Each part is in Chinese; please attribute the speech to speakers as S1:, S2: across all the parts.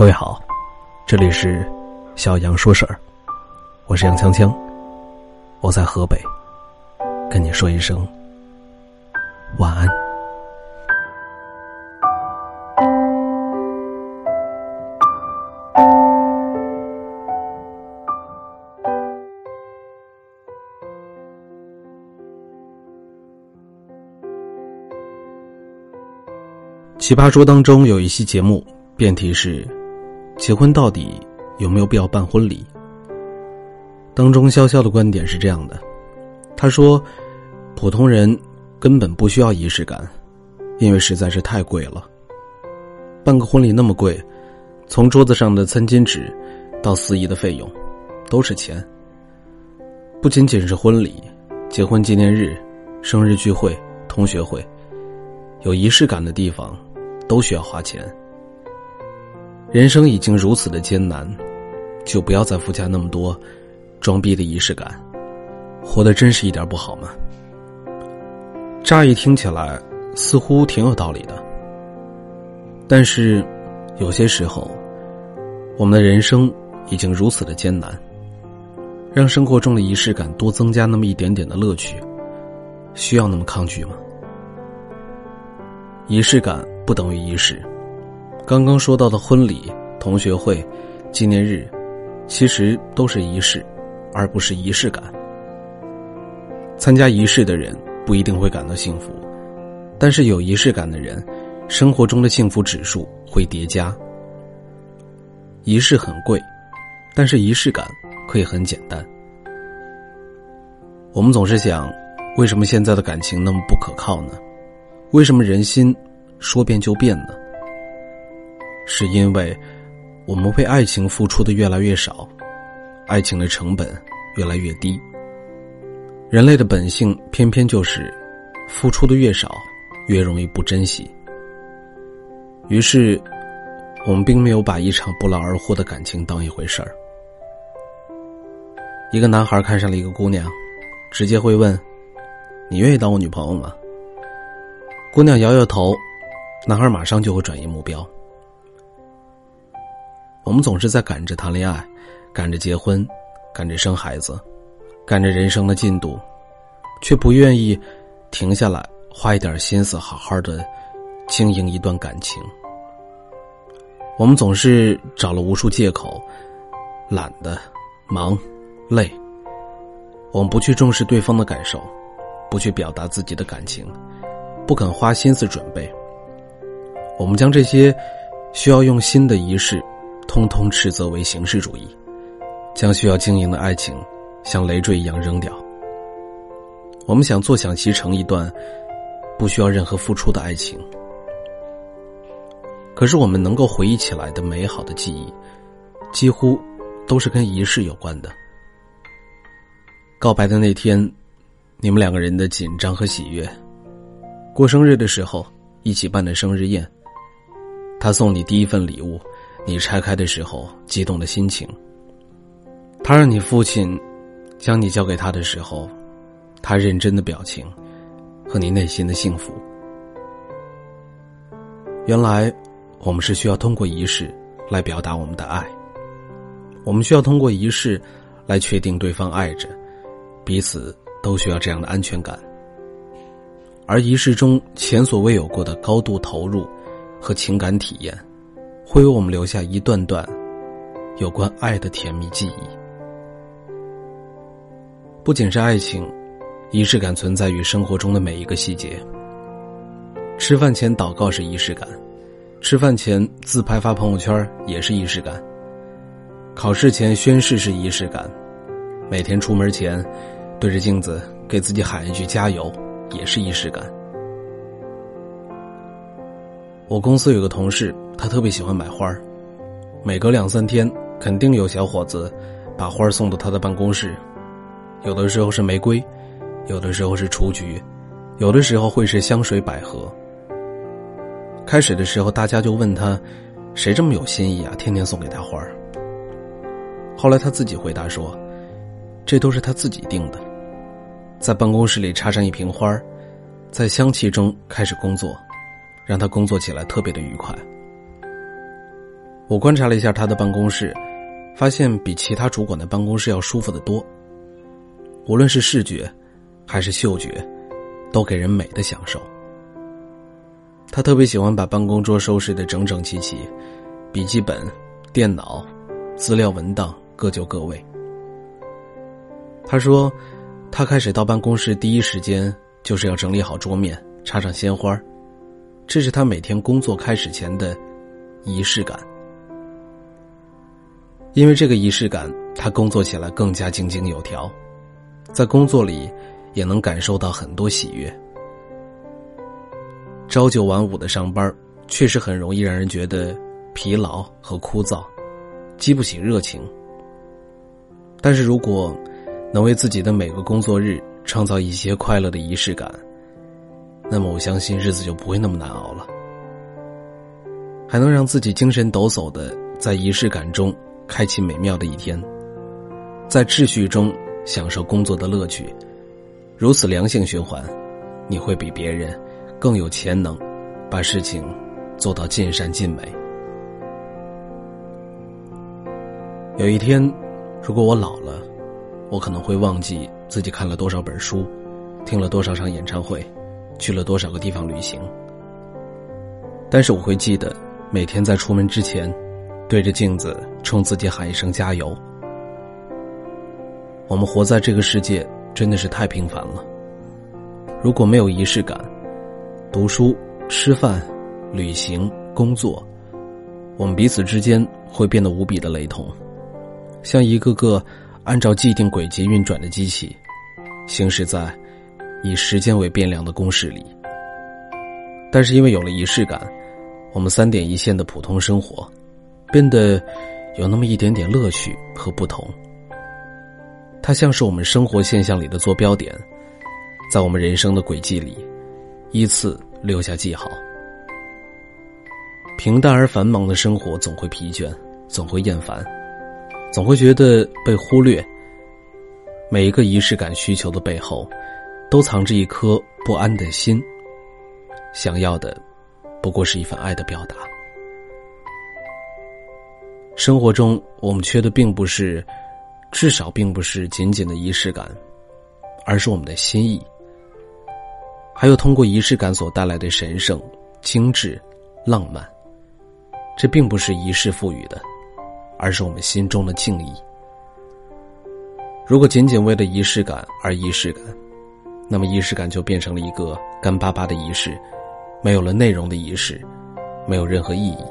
S1: 各位好，这里是小杨说事儿，我是杨锵锵，我在河北，跟你说一声晚安。奇葩说当中有一期节目，辩题是。结婚到底有没有必要办婚礼？当中潇潇的观点是这样的，他说：“普通人根本不需要仪式感，因为实在是太贵了。办个婚礼那么贵，从桌子上的餐巾纸到司仪的费用，都是钱。不仅仅是婚礼、结婚纪念日、生日聚会、同学会，有仪式感的地方，都需要花钱。”人生已经如此的艰难，就不要再附加那么多装逼的仪式感，活得真实一点不好吗？乍一听起来似乎挺有道理的，但是有些时候，我们的人生已经如此的艰难，让生活中的仪式感多增加那么一点点的乐趣，需要那么抗拒吗？仪式感不等于仪式。刚刚说到的婚礼、同学会、纪念日，其实都是仪式，而不是仪式感。参加仪式的人不一定会感到幸福，但是有仪式感的人，生活中的幸福指数会叠加。仪式很贵，但是仪式感可以很简单。我们总是想，为什么现在的感情那么不可靠呢？为什么人心说变就变呢？是因为我们为爱情付出的越来越少，爱情的成本越来越低。人类的本性偏偏就是付出的越少，越容易不珍惜。于是，我们并没有把一场不劳而获的感情当一回事儿。一个男孩看上了一个姑娘，直接会问：“你愿意当我女朋友吗？”姑娘摇摇头，男孩马上就会转移目标。我们总是在赶着谈恋爱，赶着结婚，赶着生孩子，赶着人生的进度，却不愿意停下来，花一点心思，好好的经营一段感情。我们总是找了无数借口，懒得、忙、累。我们不去重视对方的感受，不去表达自己的感情，不肯花心思准备。我们将这些需要用心的仪式。通通斥责为形式主义，将需要经营的爱情像累赘一样扔掉。我们想坐享其成一段不需要任何付出的爱情，可是我们能够回忆起来的美好的记忆，几乎都是跟仪式有关的。告白的那天，你们两个人的紧张和喜悦；过生日的时候，一起办的生日宴；他送你第一份礼物。你拆开的时候，激动的心情；他让你父亲将你交给他的时候，他认真的表情和你内心的幸福。原来，我们是需要通过仪式来表达我们的爱。我们需要通过仪式来确定对方爱着，彼此都需要这样的安全感。而仪式中前所未有过的高度投入和情感体验。会为我们留下一段段有关爱的甜蜜记忆。不仅是爱情，仪式感存在于生活中的每一个细节。吃饭前祷告是仪式感，吃饭前自拍发朋友圈也是仪式感。考试前宣誓是仪式感，每天出门前对着镜子给自己喊一句加油也是仪式感。我公司有个同事。他特别喜欢买花儿，每隔两三天，肯定有小伙子把花儿送到他的办公室。有的时候是玫瑰，有的时候是雏菊，有的时候会是香水百合。开始的时候，大家就问他：“谁这么有心意啊？天天送给他花儿。”后来他自己回答说：“这都是他自己定的。”在办公室里插上一瓶花儿，在香气中开始工作，让他工作起来特别的愉快。我观察了一下他的办公室，发现比其他主管的办公室要舒服得多。无论是视觉，还是嗅觉，都给人美的享受。他特别喜欢把办公桌收拾的整整齐齐，笔记本、电脑、资料文档各就各位。他说，他开始到办公室第一时间就是要整理好桌面，插上鲜花，这是他每天工作开始前的仪式感。因为这个仪式感，他工作起来更加井井有条，在工作里也能感受到很多喜悦。朝九晚五的上班，确实很容易让人觉得疲劳和枯燥，激不起热情。但是如果能为自己的每个工作日创造一些快乐的仪式感，那么我相信日子就不会那么难熬了，还能让自己精神抖擞的在仪式感中开启美妙的一天，在秩序中享受工作的乐趣，如此良性循环，你会比别人。更有潜能，把事情做到尽善尽美。有一天，如果我老了，我可能会忘记自己看了多少本书，听了多少场演唱会，去了多少个地方旅行。但是我会记得，每天在出门之前，对着镜子冲自己喊一声加油。我们活在这个世界真的是太平凡了，如果没有仪式感。读书、吃饭、旅行、工作，我们彼此之间会变得无比的雷同，像一个个按照既定轨迹运转的机器，行驶在以时间为变量的公式里。但是因为有了仪式感，我们三点一线的普通生活，变得有那么一点点乐趣和不同。它像是我们生活现象里的坐标点，在我们人生的轨迹里。依次留下记号。平淡而繁忙的生活总会疲倦，总会厌烦，总会觉得被忽略。每一个仪式感需求的背后，都藏着一颗不安的心。想要的，不过是一份爱的表达。生活中，我们缺的并不是，至少并不是仅仅的仪式感，而是我们的心意。还有通过仪式感所带来的神圣、精致、浪漫，这并不是仪式赋予的，而是我们心中的敬意。如果仅仅为了仪式感而仪式感，那么仪式感就变成了一个干巴巴的仪式，没有了内容的仪式，没有任何意义。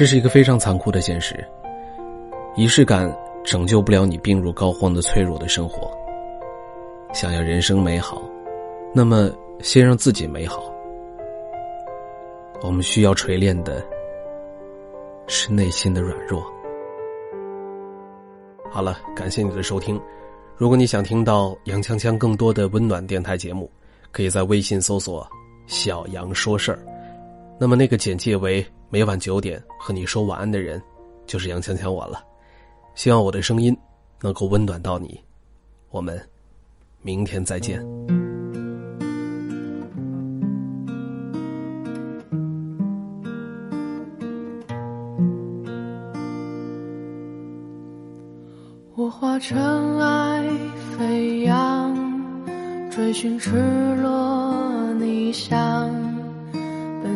S1: 这是一个非常残酷的现实。仪式感拯救不了你病入膏肓的脆弱的生活。想要人生美好。那么，先让自己美好。我们需要锤炼的是内心的软弱。好了，感谢你的收听。如果你想听到杨锵锵更多的温暖电台节目，可以在微信搜索“小杨说事儿”。那么，那个简介为每晚九点和你说晚安的人，就是杨锵锵我了。希望我的声音能够温暖到你。我们明天再见。
S2: 我化尘埃飞扬，追寻赤裸逆翔，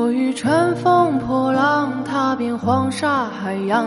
S2: 我欲乘风破浪，踏遍黄沙海洋，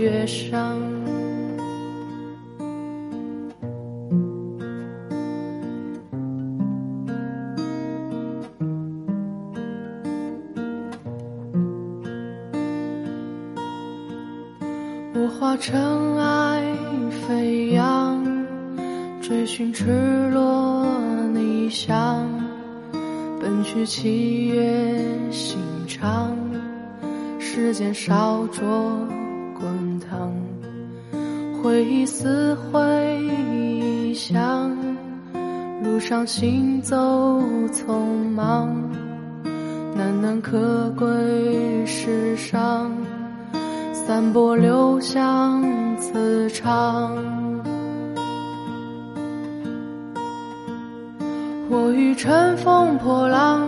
S2: 月。上。我化尘埃飞扬，追寻赤裸逆翔，奔去七月心肠，时间烧灼，回忆撕回响，路上行走匆忙，难能可贵世上。散播留香磁场。我欲乘风破浪，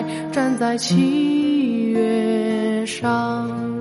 S2: 站在七月上。